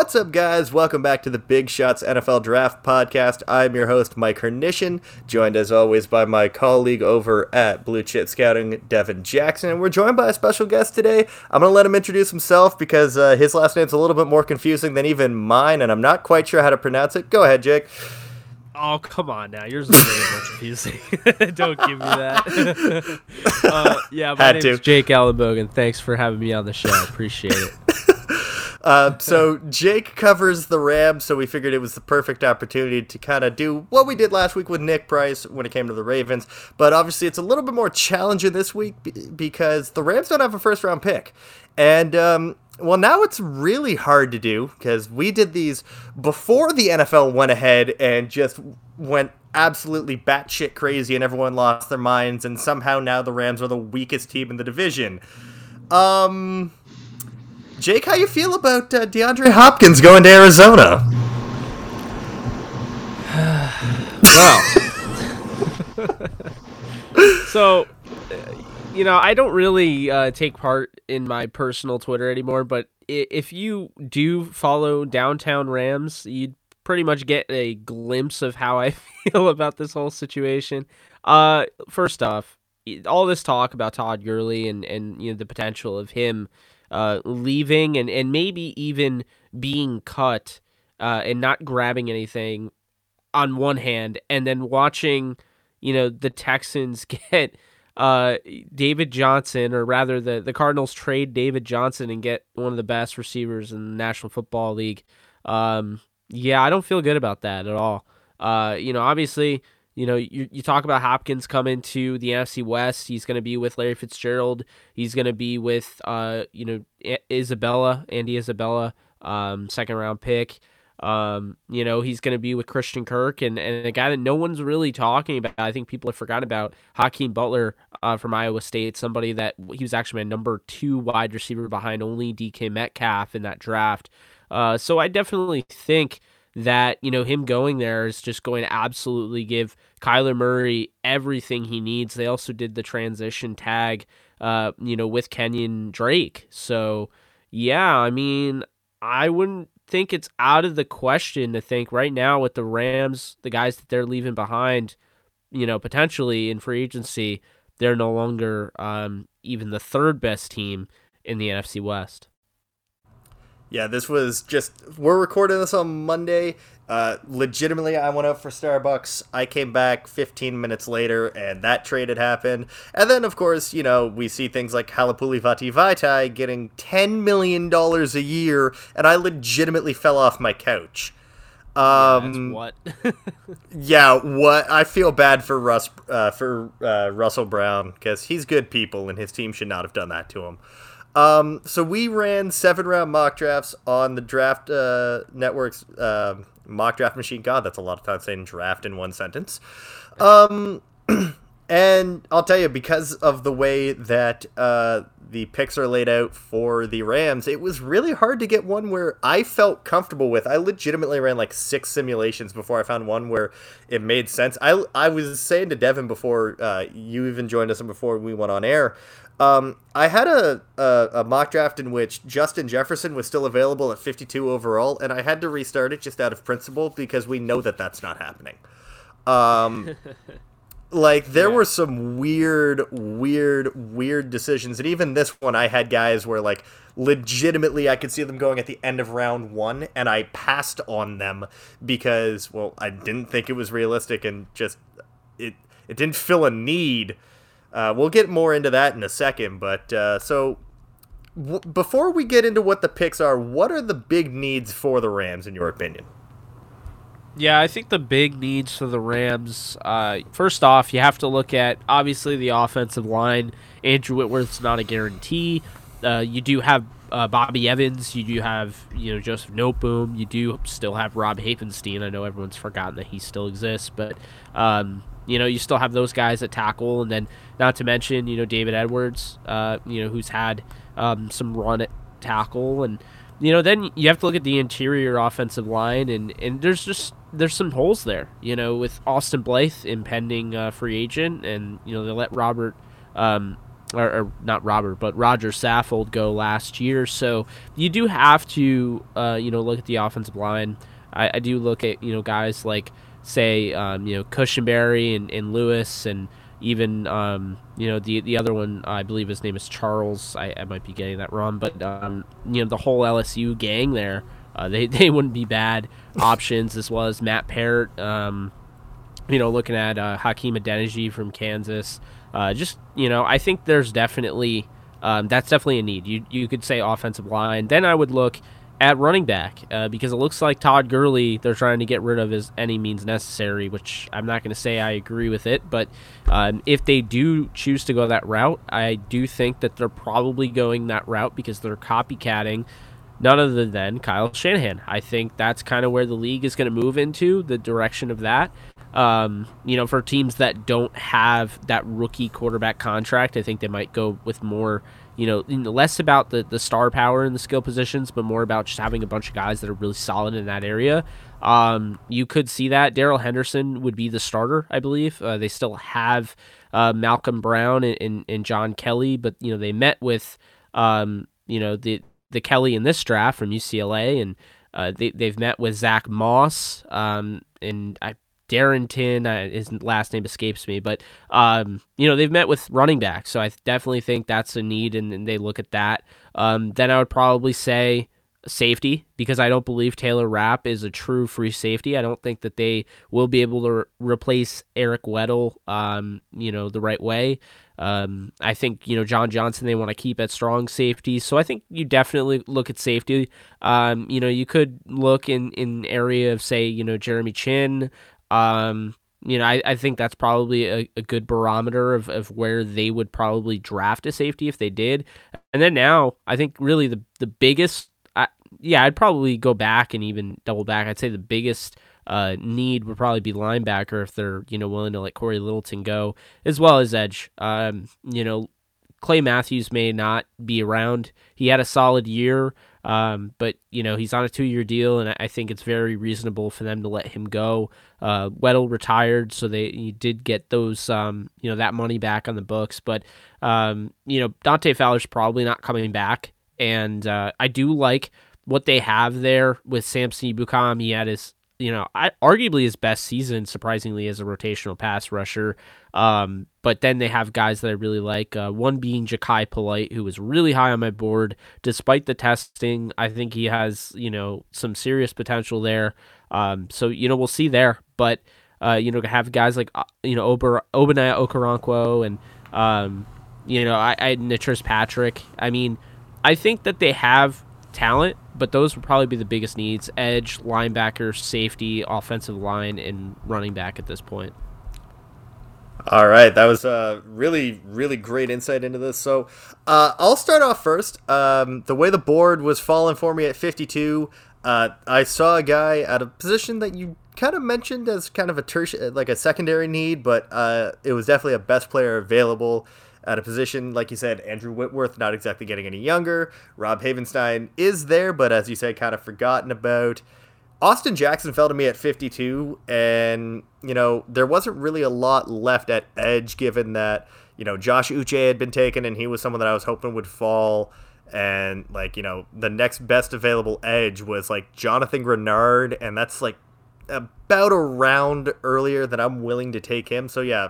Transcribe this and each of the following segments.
What's up, guys? Welcome back to the Big Shots NFL Draft Podcast. I'm your host, Mike Hernition, joined as always by my colleague over at Blue Chip Scouting, Devin Jackson. And we're joined by a special guest today. I'm going to let him introduce himself because uh, his last name's a little bit more confusing than even mine, and I'm not quite sure how to pronounce it. Go ahead, Jake. Oh come on now, yours is way more confusing. Don't give me that. uh, yeah, my name is Jake Ellenbogen. Thanks for having me on the show. Appreciate it. Uh, so Jake covers the Rams, so we figured it was the perfect opportunity to kind of do what we did last week with Nick Price when it came to the Ravens. But obviously, it's a little bit more challenging this week because the Rams don't have a first round pick, and um, well, now it's really hard to do because we did these before the NFL went ahead and just went absolutely batshit crazy and everyone lost their minds, and somehow now the Rams are the weakest team in the division. Um, Jake, how you feel about uh, DeAndre Hopkins going to Arizona? well, so you know, I don't really uh, take part in my personal Twitter anymore, but if you do follow Downtown Rams, you'd pretty much get a glimpse of how I feel about this whole situation. Uh, first off, all this talk about Todd Gurley and, and you know the potential of him uh, leaving and, and maybe even being cut uh, and not grabbing anything on one hand, and then watching you know the Texans get uh, David Johnson, or rather the, the Cardinals trade David Johnson and get one of the best receivers in the National Football League. Um, yeah, I don't feel good about that at all. Uh, you know, obviously, you know, you, you talk about Hopkins coming to the NFC West. He's going to be with Larry Fitzgerald. He's going to be with, uh, you know, Isabella, Andy Isabella, um, second round pick. Um, you know, he's going to be with Christian Kirk and, and a guy that no one's really talking about. I think people have forgotten about Hakeem Butler uh, from Iowa State, somebody that he was actually my number two wide receiver behind only DK Metcalf in that draft. Uh, so I definitely think that, you know, him going there is just going to absolutely give Kyler Murray everything he needs. They also did the transition tag, uh, you know, with Kenyan Drake. So, yeah, I mean, I wouldn't think it's out of the question to think right now with the Rams, the guys that they're leaving behind, you know, potentially in free agency, they're no longer um, even the third best team in the NFC West. Yeah, this was just we're recording this on Monday. Uh, legitimately, I went out for Starbucks. I came back 15 minutes later, and that trade had happened. And then, of course, you know, we see things like Halapoulivaati Vaitai getting $10 million a year, and I legitimately fell off my couch. Um, yeah, what? yeah, what? I feel bad for Russ, uh, for uh, Russell Brown because he's good people, and his team should not have done that to him. Um, so we ran seven round mock drafts on the Draft uh, Network's uh, mock draft machine. God, that's a lot of time saying draft in one sentence. Um, and I'll tell you, because of the way that uh, the picks are laid out for the Rams, it was really hard to get one where I felt comfortable with. I legitimately ran like six simulations before I found one where it made sense. I, I was saying to Devin before uh, you even joined us and before we went on air um, I had a, a, a, mock draft in which Justin Jefferson was still available at 52 overall, and I had to restart it just out of principle because we know that that's not happening. Um, like there yeah. were some weird, weird, weird decisions, and even this one, I had guys where like legitimately I could see them going at the end of round one, and I passed on them because well, I didn't think it was realistic, and just it it didn't fill a need uh, we'll get more into that in a second, but uh, so w- before we get into what the picks are, what are the big needs for the Rams in your opinion? Yeah, I think the big needs for the Rams. Uh, first off, you have to look at obviously the offensive line. Andrew Whitworth's not a guarantee. Uh, you do have uh, Bobby Evans. You do have you know Joseph Noteboom. You do still have Rob Havenstein. I know everyone's forgotten that he still exists, but um, you know, you still have those guys at tackle, and then not to mention, you know, David Edwards, uh, you know, who's had um, some run at tackle, and you know, then you have to look at the interior offensive line, and and there's just there's some holes there, you know, with Austin Blythe impending uh, free agent, and you know they let Robert um, or, or, not Robert, but Roger Saffold go last year. So you do have to, uh, you know, look at the offensive line. I, I, do look at, you know, guys like, say, um, you know, Cushenberry and, and Lewis and even, um, you know, the the other one, I believe his name is Charles. I, I might be getting that wrong, but, um, you know, the whole LSU gang there, uh, they, they wouldn't be bad options as well as Matt Peart. Um, you know, looking at uh, Hakeem Adeniji from Kansas. Uh, just you know, I think there's definitely um, that's definitely a need. You you could say offensive line. Then I would look at running back uh, because it looks like Todd Gurley they're trying to get rid of as any means necessary. Which I'm not going to say I agree with it, but um, if they do choose to go that route, I do think that they're probably going that route because they're copycatting none other than Kyle Shanahan. I think that's kind of where the league is going to move into the direction of that. Um, you know, for teams that don't have that rookie quarterback contract, I think they might go with more, you know, less about the, the star power in the skill positions, but more about just having a bunch of guys that are really solid in that area. Um, you could see that Darrell Henderson would be the starter, I believe. Uh, they still have uh, Malcolm Brown and, and, and, John Kelly, but you know they met with, um, you know the the Kelly in this draft from UCLA, and uh, they they've met with Zach Moss, um, and I Darrynton, uh, his last name escapes me, but um, you know they've met with running backs, so I definitely think that's a need, and, and they look at that. Um, then I would probably say safety because I don't believe Taylor Rapp is a true free safety. I don't think that they will be able to re- replace Eric Weddle, um, you know, the right way. Um, I think you know John Johnson they want to keep at strong safety, so I think you definitely look at safety. Um, you know, you could look in in area of say you know Jeremy Chinn. Um, you know, I, I think that's probably a, a good barometer of, of where they would probably draft a safety if they did. And then now, I think really the the biggest, I, yeah, I'd probably go back and even double back. I'd say the biggest uh, need would probably be linebacker if they're you know willing to let Cory Littleton go, as well as edge. Um, you know, Clay Matthews may not be around. He had a solid year. Um, but you know he's on a two-year deal, and I think it's very reasonable for them to let him go. Uh, Weddle retired, so they did get those um, you know that money back on the books. But um, you know Dante Fowler's probably not coming back, and uh, I do like what they have there with Samson Ebukam. He had his you know, I, arguably his best season, surprisingly, as a rotational pass rusher. Um, but then they have guys that I really like. Uh, one being Jachai Polite, who was really high on my board despite the testing. I think he has, you know, some serious potential there. Um, so you know, we'll see there. But uh, you know, have guys like uh, you know Ober Ogbonnia Okoronkwo and um, you know, I, I Patrick. I mean, I think that they have talent, but those would probably be the biggest needs: edge, linebacker, safety, offensive line, and running back at this point. All right, that was a really, really great insight into this. So, uh, I'll start off first. Um, the way the board was falling for me at 52, uh, I saw a guy at a position that you kind of mentioned as kind of a tertiary, like a secondary need, but uh, it was definitely a best player available at a position, like you said, Andrew Whitworth not exactly getting any younger. Rob Havenstein is there, but as you say, kind of forgotten about. Austin Jackson fell to me at 52, and, you know, there wasn't really a lot left at edge given that, you know, Josh Uche had been taken, and he was someone that I was hoping would fall. And, like, you know, the next best available edge was, like, Jonathan Greenard, and that's, like, about a round earlier than I'm willing to take him. So, yeah,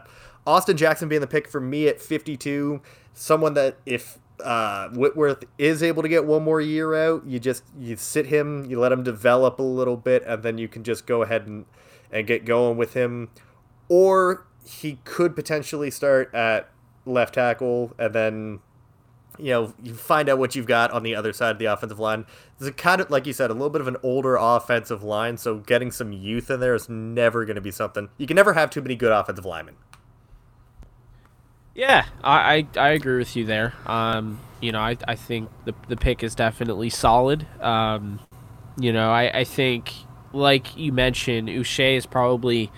Austin Jackson being the pick for me at 52, someone that if uh, Whitworth is able to get one more year out, you just you sit him, you let him develop a little bit, and then you can just go ahead and and get going with him. Or he could potentially start at left tackle, and then you know you find out what you've got on the other side of the offensive line. It's kind of like you said, a little bit of an older offensive line, so getting some youth in there is never going to be something. You can never have too many good offensive linemen. Yeah, I, I, I agree with you there. Um, you know, I, I think the the pick is definitely solid. Um, you know, I, I think like you mentioned, Uche is probably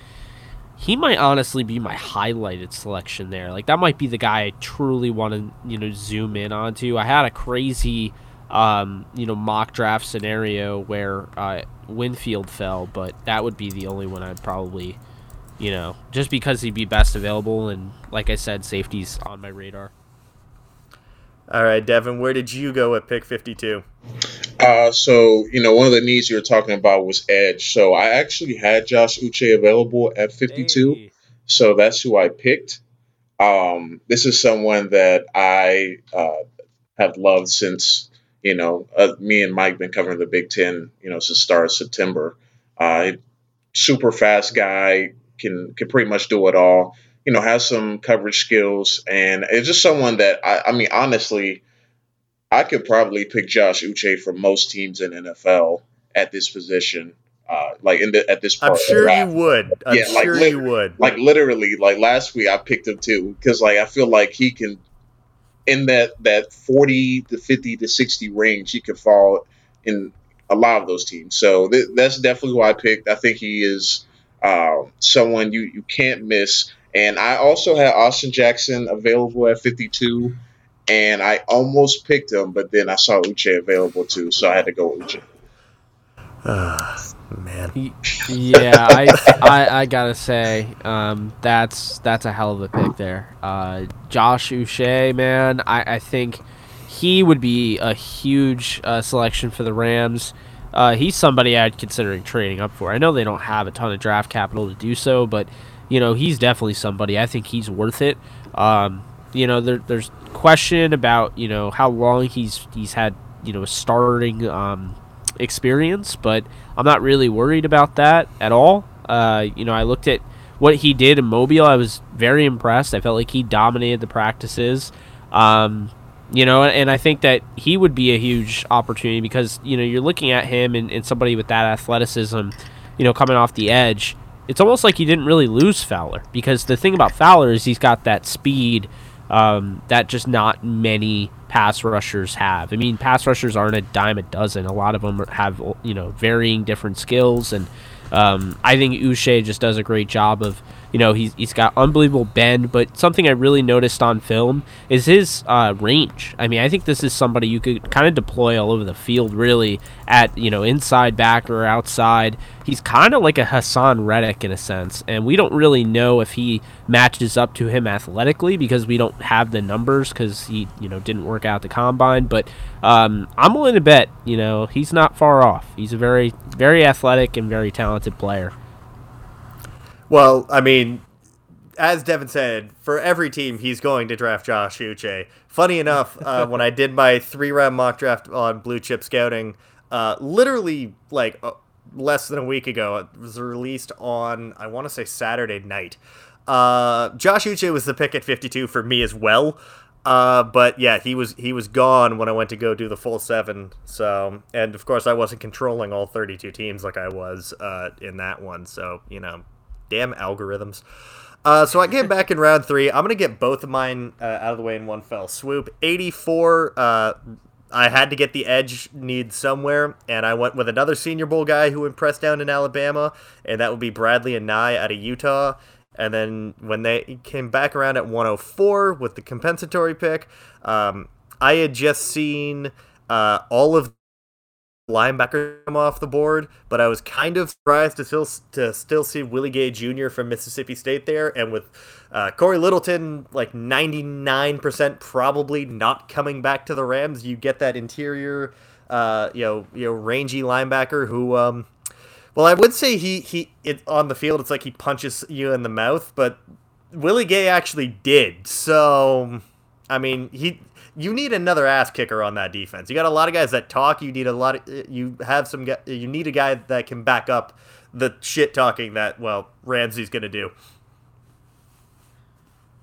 he might honestly be my highlighted selection there. Like that might be the guy I truly want to you know zoom in onto. I had a crazy um, you know mock draft scenario where uh, Winfield fell, but that would be the only one I'd probably you know, just because he'd be best available. And like I said, safety's on my radar. All right, Devin, where did you go at pick 52? Uh, so you know, one of the needs you were talking about was edge. So I actually had Josh Uche available at 52. Hey. So that's who I picked. Um, this is someone that I uh, have loved since you know uh, me and Mike been covering the Big Ten. You know, since the start of September. Uh, super fast guy can can pretty much do it all you know, has some coverage skills, and it's just someone that I, I mean, honestly, I could probably pick Josh Uche for most teams in NFL at this position. Uh, like in the, at this part. I'm sure you would. I'm yeah, sure like, you would. Like literally, like last week I picked him too because like I feel like he can in that that 40 to 50 to 60 range he could fall in a lot of those teams. So th- that's definitely who I picked. I think he is uh, someone you you can't miss. And I also had Austin Jackson available at 52, and I almost picked him, but then I saw Uche available too, so I had to go with Uche. Uh, man. Yeah, I, I, I gotta say, um, that's that's a hell of a pick there. Uh, Josh Uche, man, I, I think he would be a huge uh, selection for the Rams. Uh, he's somebody I'd considering trading up for. I know they don't have a ton of draft capital to do so, but you know, he's definitely somebody. I think he's worth it. Um, you know, there, there's question about you know how long he's he's had you know a starting um, experience, but I'm not really worried about that at all. Uh, you know, I looked at what he did in Mobile. I was very impressed. I felt like he dominated the practices. Um, you know, and I think that he would be a huge opportunity because you know you're looking at him and, and somebody with that athleticism, you know, coming off the edge it's almost like he didn't really lose Fowler because the thing about Fowler is he's got that speed um, that just not many pass rushers have. I mean, pass rushers aren't a dime a dozen. A lot of them have you know varying different skills, and um, I think Uche just does a great job of you know, he's, he's got unbelievable bend, but something I really noticed on film is his uh, range. I mean, I think this is somebody you could kind of deploy all over the field, really, at, you know, inside back or outside. He's kind of like a Haason Reddick in a sense, and we don't really know if he matches up to him athletically because we don't have the numbers because he, you know, didn't work out the combine. But um, I'm willing to bet, you know, he's not far off. He's a very, very athletic and very talented player. Well, I mean, as Devin said, for every team, he's going to draft Josh Uche. Funny enough, uh, when I did my three round mock draft on Blue Chip Scouting, uh, literally like uh, less than a week ago, it was released on, I want to say Saturday night. Uh, Josh Uche was the pick at 52 for me as well. Uh, but yeah, he was he was gone when I went to go do the full seven. So, and of course, I wasn't controlling all 32 teams like I was uh, in that one. So, you know, Damn algorithms. Uh, so I came back in round three. I'm gonna get both of mine uh, out of the way in one fell swoop. 84. Uh, I had to get the edge need somewhere, and I went with another Senior Bowl guy who impressed down in Alabama, and that would be Bradley Anae out of Utah. And then when they came back around at 104 with the compensatory pick, um, I had just seen uh, all of linebacker come off the board, but I was kind of surprised to still to still see Willie Gay Jr. from Mississippi State there, and with uh, Cory Littleton like 99% probably not coming back to the Rams, you get that interior, uh, you know, you know, rangy linebacker who, um, well, I would say he he it, on the field it's like he punches you in the mouth, but Willie Gay actually did. So, I mean, he you need another ass kicker on that defense. You got a lot of guys that talk. You need a lot of you have some. You need a guy that can back up the shit talking that well Ramsey's gonna do.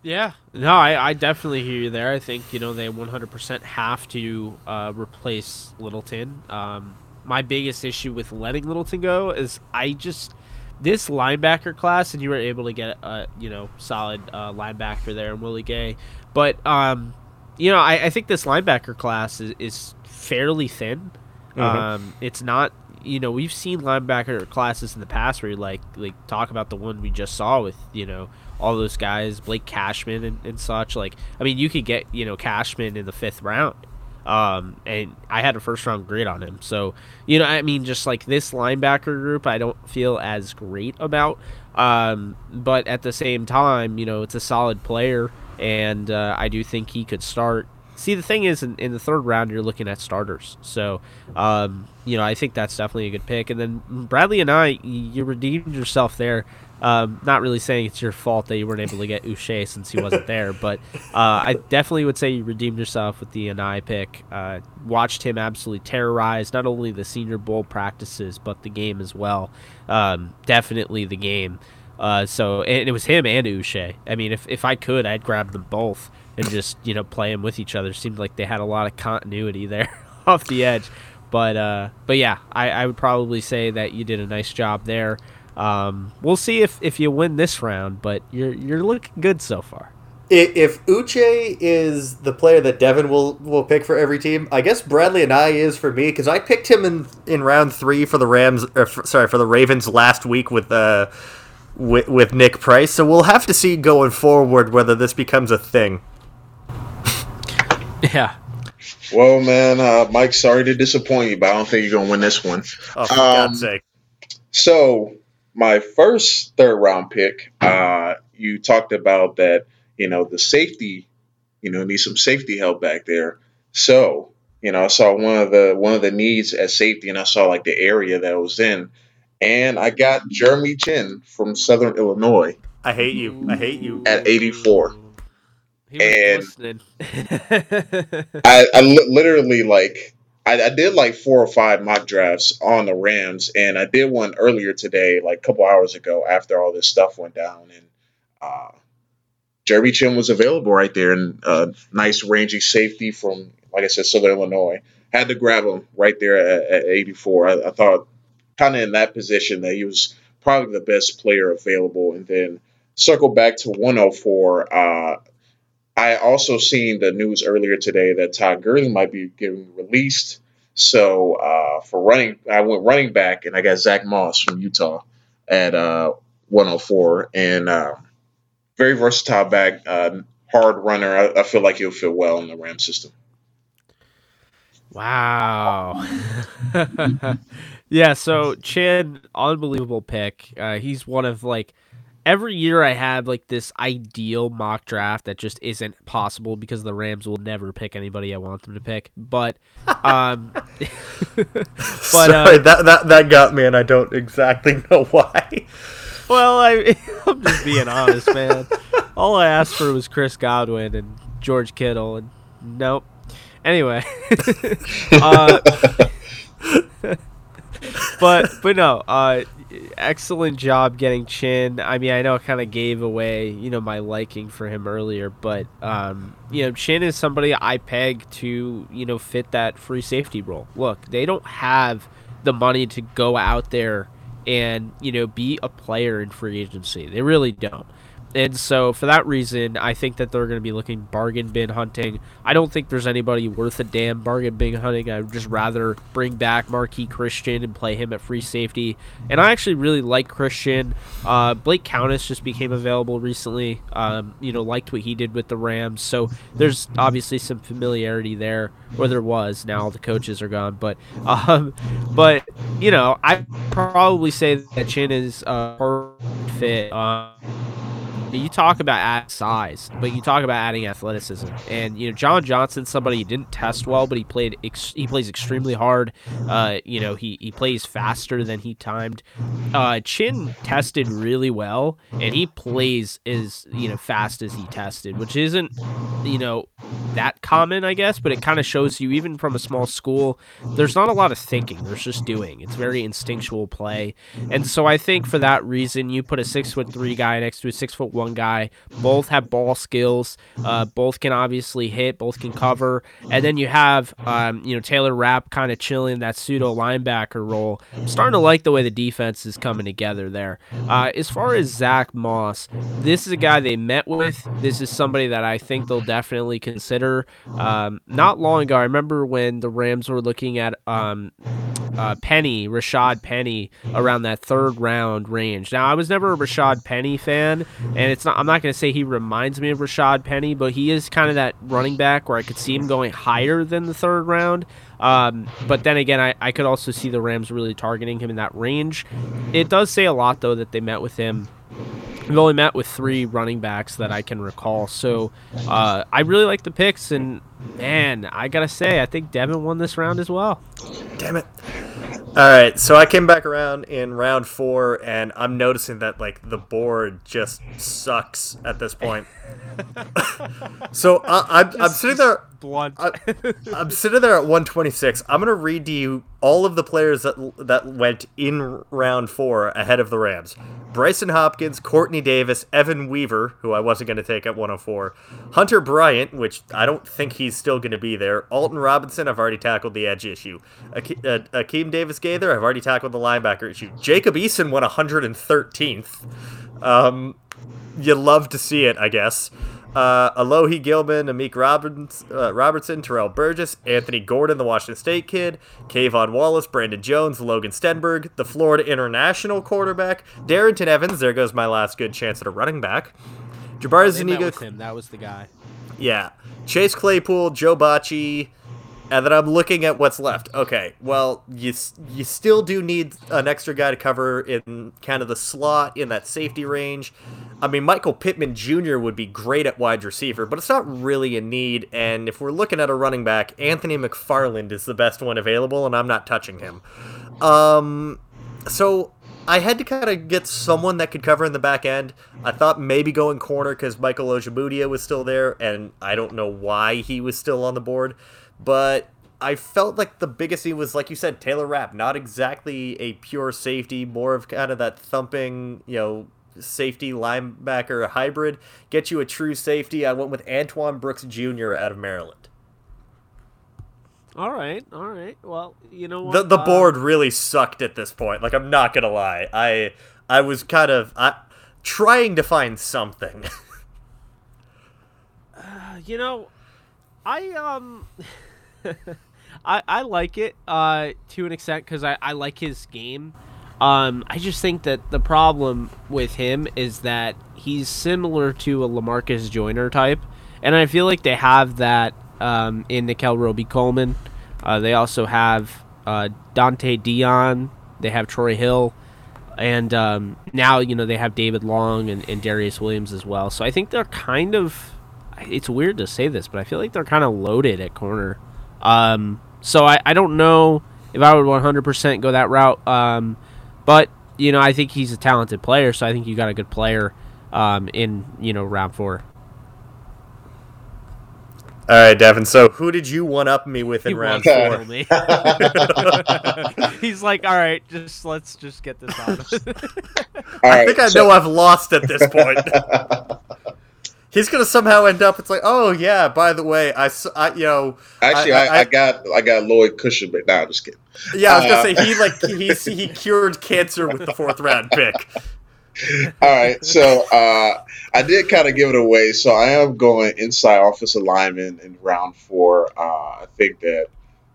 Yeah, no, I, I definitely hear you there. I think you know they 100% have to uh, replace Littleton. Um, my biggest issue with letting Littleton go is I just this linebacker class, and you were able to get a you know solid uh, linebacker there in Willie Gay, but um, you know, I, I think this linebacker class is, is fairly thin. Mm-hmm. Um, it's not, you know, we've seen linebacker classes in the past where you like like talk about the one we just saw with you know all those guys, Blake Cashman and, and such. Like, I mean, you could get you know Cashman in the fifth round. Um, and I had a first round grade on him. So, you know, I mean, just like this linebacker group, I don't feel as great about. Um, but at the same time, you know, it's a solid player and uh, I do think he could start see, the thing is, in, in the third round, you're looking at starters. So, um, you know, I think that's definitely a good pick. And then Bradley Anae, you redeemed yourself there. Um, not really saying it's your fault that you weren't able to get Uche since he wasn't there, but uh, I definitely would say you redeemed yourself with the Anae pick. Uh, watched him absolutely terrorize not only the Senior Bowl practices but the game as well. Um, definitely the game. Uh, so and it was him and Uche. I mean, if if I could, I'd grab them both and just you know play them with each other. Seemed like they had a lot of continuity there off the edge. But uh, but yeah, I, I would probably say that you did a nice job there. Um, we'll see if, if you win this round, but you're you're looking good so far. If Uche is the player that Devin will will pick for every team, I guess Bradley Anae is for me because I picked him in in round three for the Rams. For, sorry, for the Ravens last week with uh with, with Nick Price. So we'll have to see going forward whether this becomes a thing. yeah. Well, man, uh, Mike, sorry to disappoint you, but I don't think you're gonna win this one. Oh, for um, God's sake! So my first third round pick, uh, you talked about that, you know, the safety, you know, need some safety help back there. So, you know, I saw one of the one of the needs at safety and I saw like the area that it was in. And I got Jeremy Chinn from Southern Illinois. I hate you. I hate you. At 84. and I, I li- literally like I, I, did like four or five mock drafts on the Rams, and I did one earlier today, like a couple hours ago, after all this stuff went down, and uh, Jeremy Chinn was available right there, and uh, nice rangy safety from, like I said, Southern Illinois. Had to grab him right there at, at 84. I, I thought kind of in that position that he was probably the best player available, and then circle back to 104. Uh, I also seen the news earlier today that Todd Gurley might be getting released. So uh, for running, I went running back, and I got Zach Moss from Utah at uh, 104, and uh, very versatile back, uh, hard runner. I, I, feel like he'll fit well in the Ram system. Wow. yeah. So Chinn, unbelievable pick. Uh, he's one of like every year I have like this ideal mock draft that just isn't possible because the Rams will never pick anybody I want them to pick. But um but Sorry, uh, that, that that got me and I don't exactly know why. Well, I I'm just being honest, man. All I asked for was Chris Godwin and George Kittle and nope. Anyway, uh, but but no, uh, excellent job getting Chinn. I mean, I know I kind of gave away, you know, my liking for him earlier, but um, you know, Chinn is somebody I peg to, you know, fit that free safety role. Look, they don't have the money to go out there and, you know, be a player in free agency. They really don't. And so, for that reason, I think that they're going to be looking bargain bin hunting. I don't think there's anybody worth a damn bargain bin hunting. I would just rather bring back Marqui Christian and play him at free safety. And I actually really like Christian. Uh, Blake Countess just became available recently. Um, you know, liked what he did with the Rams. So there's obviously some familiarity there, or there was. Now all the coaches are gone, but um, but you know, I probably say that Chinn is a perfect fit. Uh, you talk about add size, but you talk about adding athleticism. And you know, John Johnson, somebody he didn't test well, but he played ex- he plays extremely hard. Uh, you know, he he plays faster than he timed. Uh, Chinn tested really well, and he plays as you know fast as he tested, which isn't you know that common, I guess, but it kind of shows you even from a small school, there's not a lot of thinking. There's just doing. It's very instinctual play, and so I think for that reason, you put a six foot three guy next to a six foot one guy. Both have ball skills. Uh, both can obviously hit. Both can cover. And then you have, um, you know, Taylor Rapp kind of chilling that pseudo linebacker role. I'm starting to like the way the defense is coming together there. Uh, as far as Zach Moss, this is a guy they met with. This is somebody that I think they'll definitely consider. Um, not long ago, I remember when the Rams were looking at um, uh, Penny, Rashad Penny, around that third round range. Now, I was never a Rashad Penny fan, and and it's not. I'm not going to say he reminds me of Rashad Penny, but he is kind of that running back where I could see him going higher than the third round. Um, but then again, I, I could also see the Rams really targeting him in that range. It does say a lot though that they met with him I've only met with three running backs that I can recall. So uh, I really like the picks, and man, I gotta say, I think Devin won this round as well. Damn it. All right, so I came back around in round four, and I'm noticing that like the board just sucks at this point. so I, I'm, I'm sitting there. Blunt. I, I'm sitting there at 126. I'm gonna read to you all of the players that that went in round four ahead of the Rams: Brycen Hopkins, Courtney Davis, Evan Weaver, who I wasn't gonna take at 104, Hunter Bryant, which I don't think he's still gonna be there. Alton Robinson, I've already tackled the edge issue. Akeem Davis Gaither, I've already tackled the linebacker issue. Jacob Eason went 113th. Um, you love to see it, I guess. Uh, Alohi Gilman, Amik Roberts, uh, Robertson, Terrell Burgess, Anthony Gordon, the Washington State kid, K'Von Wallace, Brandon Jones, Logan Stenberg, the Florida International quarterback, Darrynton Evans. There goes my last good chance at a running back. Jabbar Oh, Zuniga. him. That was the guy. Yeah. Chase Claypool, Joe Bachie, and then I'm looking at what's left. Okay, well, you you still do need an extra guy to cover in kind of the slot in that safety range. I mean, Michael Pittman Jr. would be great at wide receiver, but it's not really a need. And if we're looking at a running back, Anthony McFarland is the best one available, and I'm not touching him. Um, so I had to kind of get someone that could cover in the back end. I thought maybe going corner because Michael Ojemudia was still there, and I don't know why he was still on the board. But I felt like the biggest thing was, like you said, Taylor Rapp. Not exactly a pure safety, more of kind of that thumping, you know, safety linebacker hybrid. Get you a true safety. I went with Antoine Brooks Jr. out of Maryland. All right, all right. Well, you know what? The the uh, board really sucked at this point. Like I'm not gonna lie, I I was kind of I, trying to find something. you know, I um, I I like it uh to an extent because I I like his game. Um, I just think that the problem with him is that he's similar to a Lamarcus Joyner type, and I feel like they have that um, in Nickell Robey Coleman. Uh, they also have uh, Donte Deayon. They have Troy Hill, and um, now you know they have David Long and, and Darious Williams as well. So I think they're kind of. It's weird to say this, but I feel like they're kind of loaded at corner. Um, so I, I don't know if I would 100% go that route. Um, but you know I think he's a talented player, so I think you got a good player um, in you know round four. All right, Devin. So who did you one up me with in He round four? me. He's like, all right, just let's just get this on. All I right, think I so- know I've lost at this point. He's gonna somehow end up. It's like, oh yeah. By the way, I, I you know, Actually, I- I, I- got I got Lloyd Cushion, but nah, I'm just kidding. yeah. I was gonna Uh, say he like he he cured cancer with the fourth round pick. All right, so uh, I did kind of give it away. So I am going inside office alignment in round four. Uh, I think that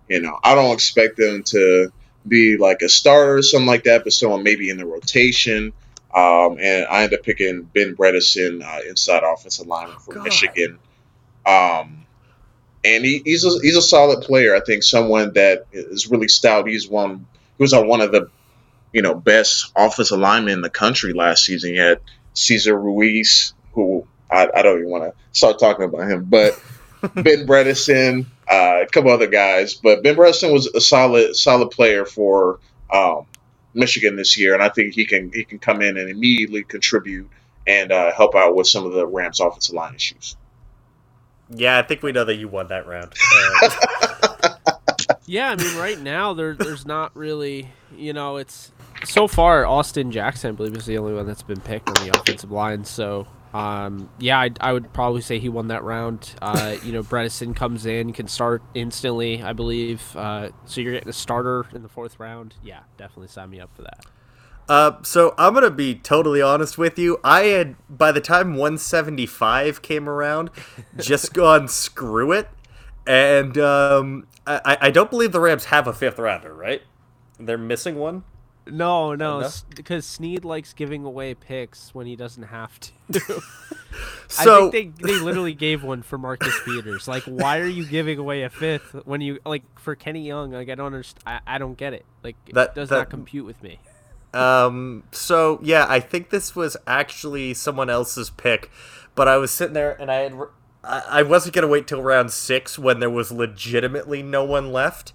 you know I don't expect them to be like a starter or something like that, but someone maybe in the rotation. Um, and I ended up picking Ben Bredesen, uh, inside offensive lineman from God. Michigan. Um, and he, he's a he's a solid player. I think someone that is really stout. He's one he was on one of the you know best offensive linemen in the country last season. He had Cesar Ruiz, who I, I don't even want to start talking about him, but Ben Bredesen, uh, a couple other guys. But Ben Bredesen was a solid solid player for um, Michigan this year, and I think he can he can come in and immediately contribute and uh, help out with some of the Rams' offensive line issues. Yeah, I think we know that you won that round. Uh, yeah, I mean, right now there there's not really, you know, it's so far Austin Jackson, I believe, is the only one that's been picked on the offensive line. So, um, yeah, I, I would probably say he won that round. Uh, you know, Bredesen comes in, can start instantly, I believe. Uh, so you're getting a starter in the fourth round. Yeah, definitely sign me up for that. Uh, so I'm gonna be totally honest with you. I had by the time 175 came around, just gone screw it, and um, I, I don't believe the Rams have a fifth rounder, right? They're missing one. No, no, because Snead likes giving away picks when he doesn't have to. So I think they, they literally gave one for Marcus Peters. Like, why are you giving away a fifth when you like for Kenny Young? Like, I don't understand. I, I don't get it. Like, That- it does that- not compute with me. Um, so yeah, I think this was actually someone else's pick, but I was sitting there and I had I wasn't gonna wait till round six when there was legitimately no one left.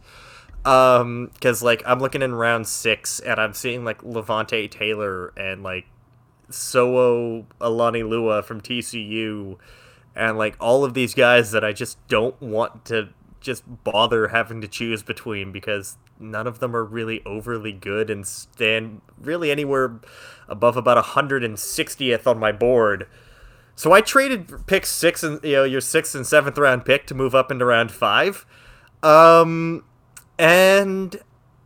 Um, because like I'm looking in round six and I'm seeing like Levonta Taylor and like Soo Alani Lua from TCU and like all of these guys that I just don't want to just bother having to choose between because none of them are really overly good and stand really anywhere above about 160th on my board. So I traded pick six and you know your sixth and seventh round pick to move up into round five, um, and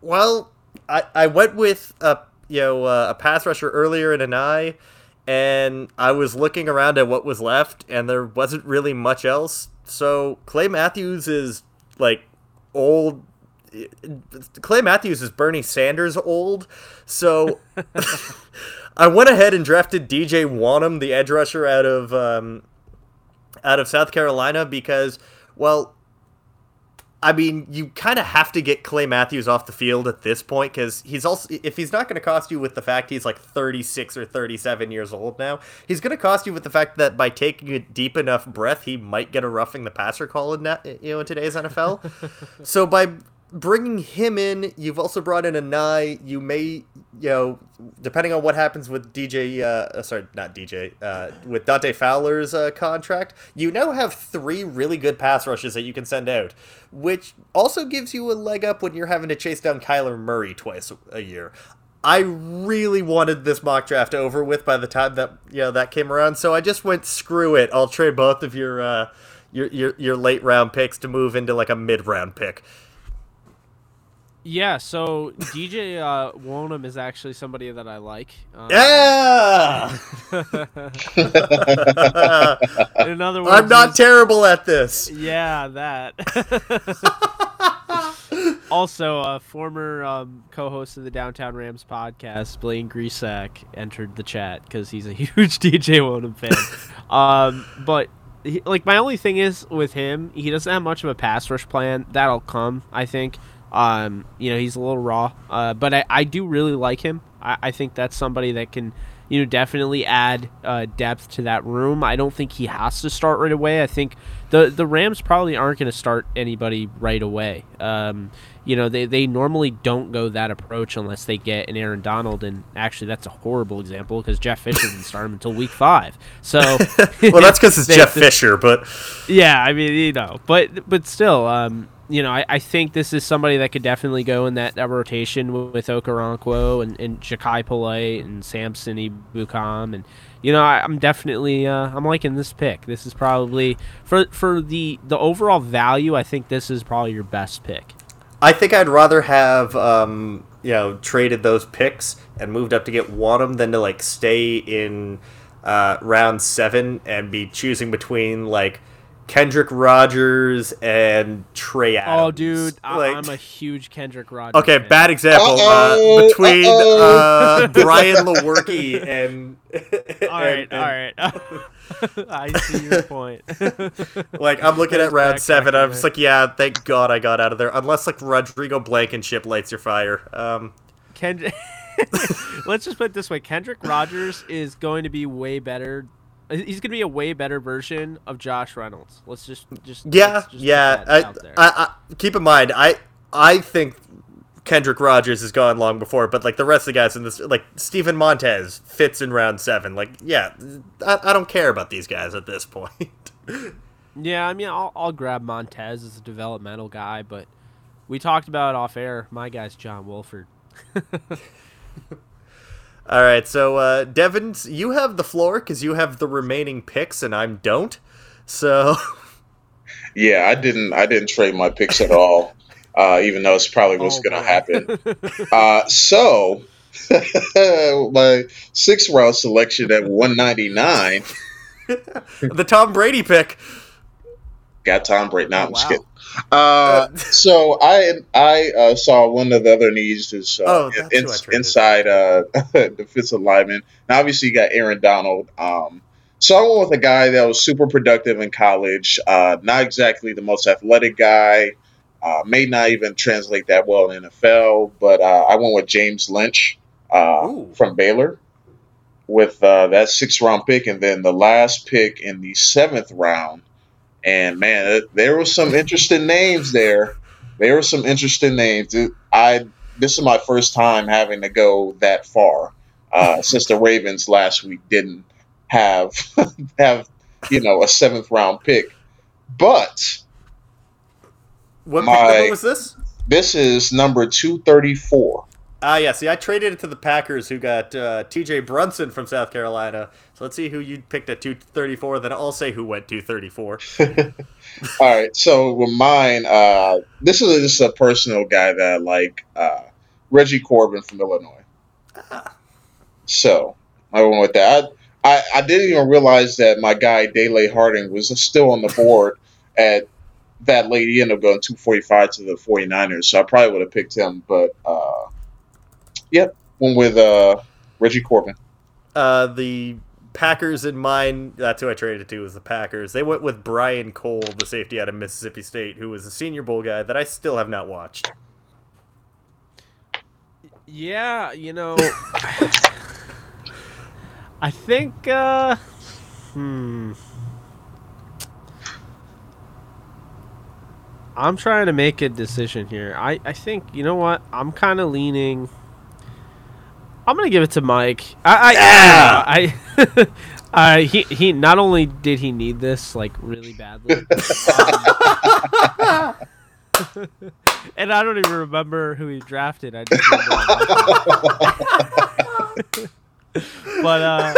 well, I I went with a you know uh, a pass rusher earlier in Anae, and I was looking around at what was left, and there wasn't really much else. So Clay Matthews is like old Clay Matthews is Bernie Sanders old, so I went ahead and drafted DJ Wonnum, the edge rusher out of um, out of South Carolina, because well, I mean, you kind of have to get Clay Matthews off the field at this point because he's also if he's not going to cost you with the fact he's like 36 or 37 years old now, he's going to cost you with the fact that by taking a deep enough breath, he might get a roughing the passer call in that you know in today's NFL. so by bringing him in, you've also brought in Anae. You may, you know, depending on what happens with DJ, uh, uh, sorry, not DJ, uh, with Dante Fowler's uh, contract, you now have three really good pass rushes that you can send out, which also gives you a leg up when you're having to chase down Kyler Murray twice a year. I really wanted this mock draft over with by the time that you know that came around, so I just went screw it. I'll trade both of your uh, your, your your late round picks to move into like a mid round pick. Yeah, so DJ uh, is actually somebody that I like. Um, yeah. In other words, I'm not terrible at this. Yeah, that. also, a former um, co-host of the Downtown Rams podcast, Blaine Grisack, entered the chat because he's a huge DJ Wonnum fan. um, but he, like, my only thing is with him, he doesn't have much of a pass rush plan. That'll come, I think. Um, you know, he's a little raw, uh, but I, I do really like him. I, I think that's somebody that can, you know, definitely add uh, depth to that room. I don't think he has to start right away. I think the the Rams probably aren't going to start anybody right away. Um, you know, they, they normally don't go that approach unless they get an Aaron Donald, and actually that's a horrible example because Jeff Fisher didn't start him until week five. So, well, that's because it's Jeff Fisher, but yeah, I mean, you know, but but still, um, you know, I, I think this is somebody that could definitely go in that, that rotation with, with Okoronkwo and, and Polite and Samson Ebukam. And, you know, I, am definitely, uh, I'm liking this pick. This is probably, for, for the, the overall value, I think this is probably your best pick. I think I'd rather have, um, you know, traded those picks and moved up to get Wonnum than to, like, stay in uh, round seven and be choosing between, like, Kendrick Rogers and Trey Adams. Oh, dude, like, I'm a huge Kendrick Rogers. Okay, fan. bad example. Uh, between uh, Brian Lewerke and. all right, and, all right. I see your point. like I'm looking at round seven, I'm just like, yeah, thank God I got out of there. Unless like Rodrigo Blankenship lights your fire. Um, Kendrick. Let's just put it this way: Kendrick Rogers is going to be way better He's gonna be a way better version of Josh Reynolds. Let's just just yeah just yeah. I, I, I, keep in mind, I I think Kendrick Rogers has gone long before, but like the rest of the guys in this, like Steven Montez fits in round seven. Like yeah, I, I don't care about these guys at this point. yeah, I mean, I'll I'll grab Montez as a developmental guy, but we talked about it off air. My guy's John Wolford. All right, so uh, Devins, you have the floor because you have the remaining picks, and I don't. So, yeah, I didn't. I didn't trade my picks at all, uh, even though it's probably what's oh, going to happen. uh, so, my sixth round selection at one ninety nine. the Tom Brady pick. Got Tom Brady. Now oh, I'm wow. kidding. Uh, so I I uh, saw one of the other needs is uh, oh, in, inside uh, defensive lineman. Now obviously you got Aaron Donald. Um, so I went with a guy that was super productive in college. Uh, not exactly the most athletic guy. Uh, may not even translate that well in NFL, but uh, I went with James Lynch. uh, from Baylor with uh, that sixth round pick, and then the last pick in the seventh round. And man, there were some interesting names there. There were some interesting names. I this is my first time having to go that far uh, since the Ravens last week didn't have have you know a seventh round pick. But what my, number was this? This is number two thirty four. Ah, uh, yeah. See, I traded it to the Packers, who got uh, T.J. Brunson from South Carolina. So let's see who you picked at two thirty four. Then I'll say who went two thirty four. All right. So with mine, uh, this is just a personal guy that I like, uh, Reggie Corbin from Illinois. Ah. So I went with that. I, I, I didn't even realize that my guy Dele Harding was still on the board at that late. He ended up going 245 to the 49ers, so I probably would have picked him. But uh, Yep, one with uh, Reggie Corbin. Uh, the Packers in mine. That's who I traded to. Was the Packers? They went with Brian Cole, the safety out of Mississippi State, who was a Senior Bowl guy that I still have not watched. Yeah, you know, I think. Uh, hmm. I'm trying to make a decision here. I, I think you know what I'm kind of leaning I'm gonna give it to Mike. I, I, yeah. I, uh, he he. Not only did he need this like really badly, um, and I don't even remember who he drafted. I just but uh,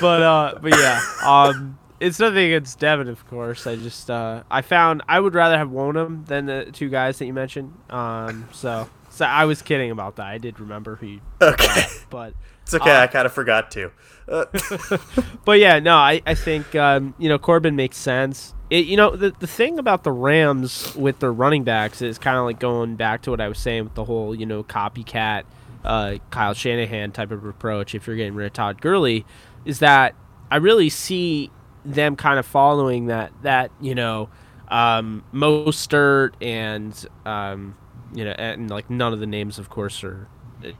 but uh, but yeah. Um, it's nothing against Devin, of course. I just uh, I found I would rather have Wonnum than the two guys that you mentioned. Um, so. So I was kidding about that. I did remember who. okay. but it's okay. Uh, I kind of forgot to. Uh. but yeah, no, I I think um, you know Corbin makes sense. It, you know the the thing about the Rams with their running backs is kind of like going back to what I was saying with the whole you know copycat uh, Kyle Shanahan type of approach. If you're getting rid of Todd Gurley, is that I really see them kind of following that that you know um, Mostert and um, you know, and like none of the names, of course, are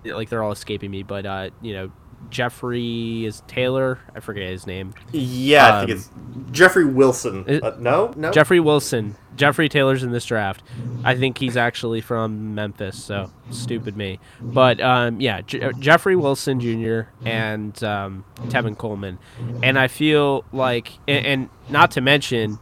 like they're all escaping me. But uh, you know, Jeffrey is Taylor. I forget his name. Yeah, um, I think um, it's Jeffrey Wilson. uh, no, no. Jeffrey Wilson. Jeffrey Taylor's in this draft. I think he's actually from Memphis. So stupid me. But um, yeah, J- Jeffrey Wilson Jr. and um, Tevin Coleman, and I feel like, and, and not to mention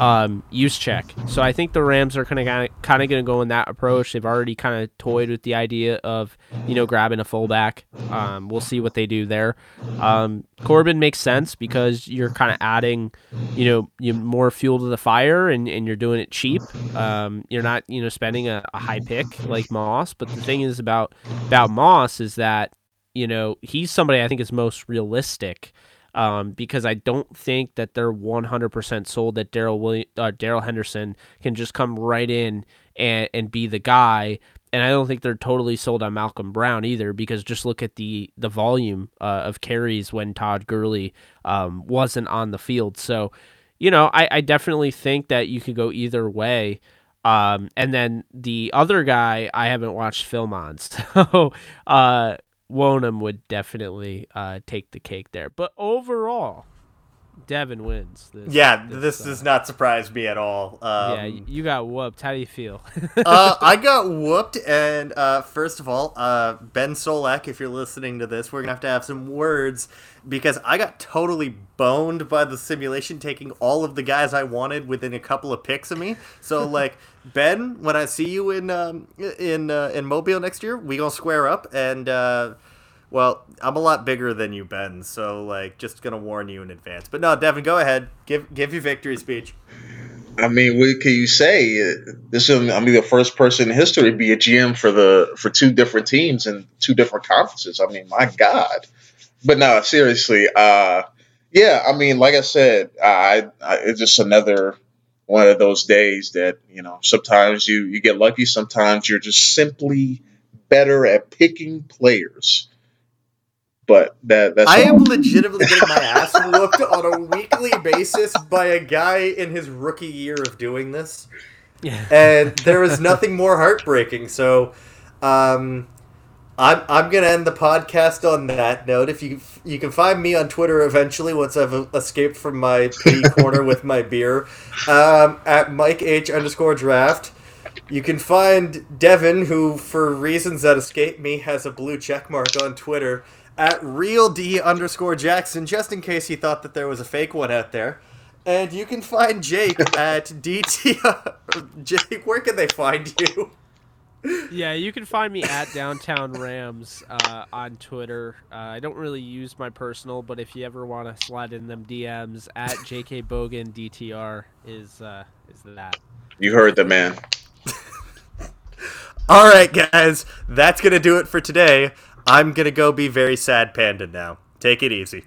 um, check. So I think the Rams are kind of kind of going to go in that approach. They've already kind of toyed with the idea of you know grabbing a fullback. Um, we'll see what they do there. Um, Corbin makes sense because you're kind of adding you know you more fuel to the fire and, and you're doing it cheap. Um, you're not you know spending a, a high pick like Moss. But the thing is about about Moss is that you know he's somebody I think is most realistic um, because I don't think that they're 100% sold that Darrell uh, Darrell Henderson can just come right in and, and be the guy. And I don't think they're totally sold on Malcolm Brown either, because just look at the the volume uh, of carries when Todd Gurley um, wasn't on the field. So, you know, I, I definitely think that you could go either way. Um, and then the other guy I haven't watched film on, so uh, Wonnum would definitely uh, take the cake there. But overall, Devin wins. This, yeah, this, this uh, does not surprise me at all. Um, yeah, you got whooped. How do you feel? uh, I got whooped, and uh, first of all, uh, Ben Solak, if you're listening to this, we're gonna have to have some words because I got totally boned by the simulation taking all of the guys I wanted within a couple of picks of me. So like Ben, when I see you in um, in uh, in Mobile next year, we gonna square up and. Well, I'm a lot bigger than you, Ben. So, like, just gonna warn you in advance. But no, Devin, go ahead. Give give your victory speech. I mean, what can you say? This is I mean the first person in history to be a GM for the for two different teams and two different conferences. I mean, my God. But no, seriously. Uh, yeah, I mean, like I said, I, I it's just another one of those days that you know sometimes you you get lucky, sometimes you're just simply better at picking players but that that's I am legitimately getting my ass whooped on a weekly basis by a guy in his rookie year of doing this. Yeah. And there is nothing more heartbreaking. So Um, I'm I'm gonna end the podcast on that note. If you you can find me on Twitter eventually once I've escaped from my pity corner with my beer, um, at Mike H underscore draft. You can find Devin, who for reasons that escape me has a blue check mark on Twitter at real D underscore Jackson, just in case you thought that there was a fake one out there. And you can find Jake at DT. Jake, where can they find you? yeah, you can find me at Downtown Rams uh, on Twitter. Uh, I don't really use my personal, but if you ever want to slide in them DMs, at JK Bogan DTR is uh, is that. You heard the man. All right, guys, that's gonna do it for today. I'm gonna go be very sad panda now. Take it easy.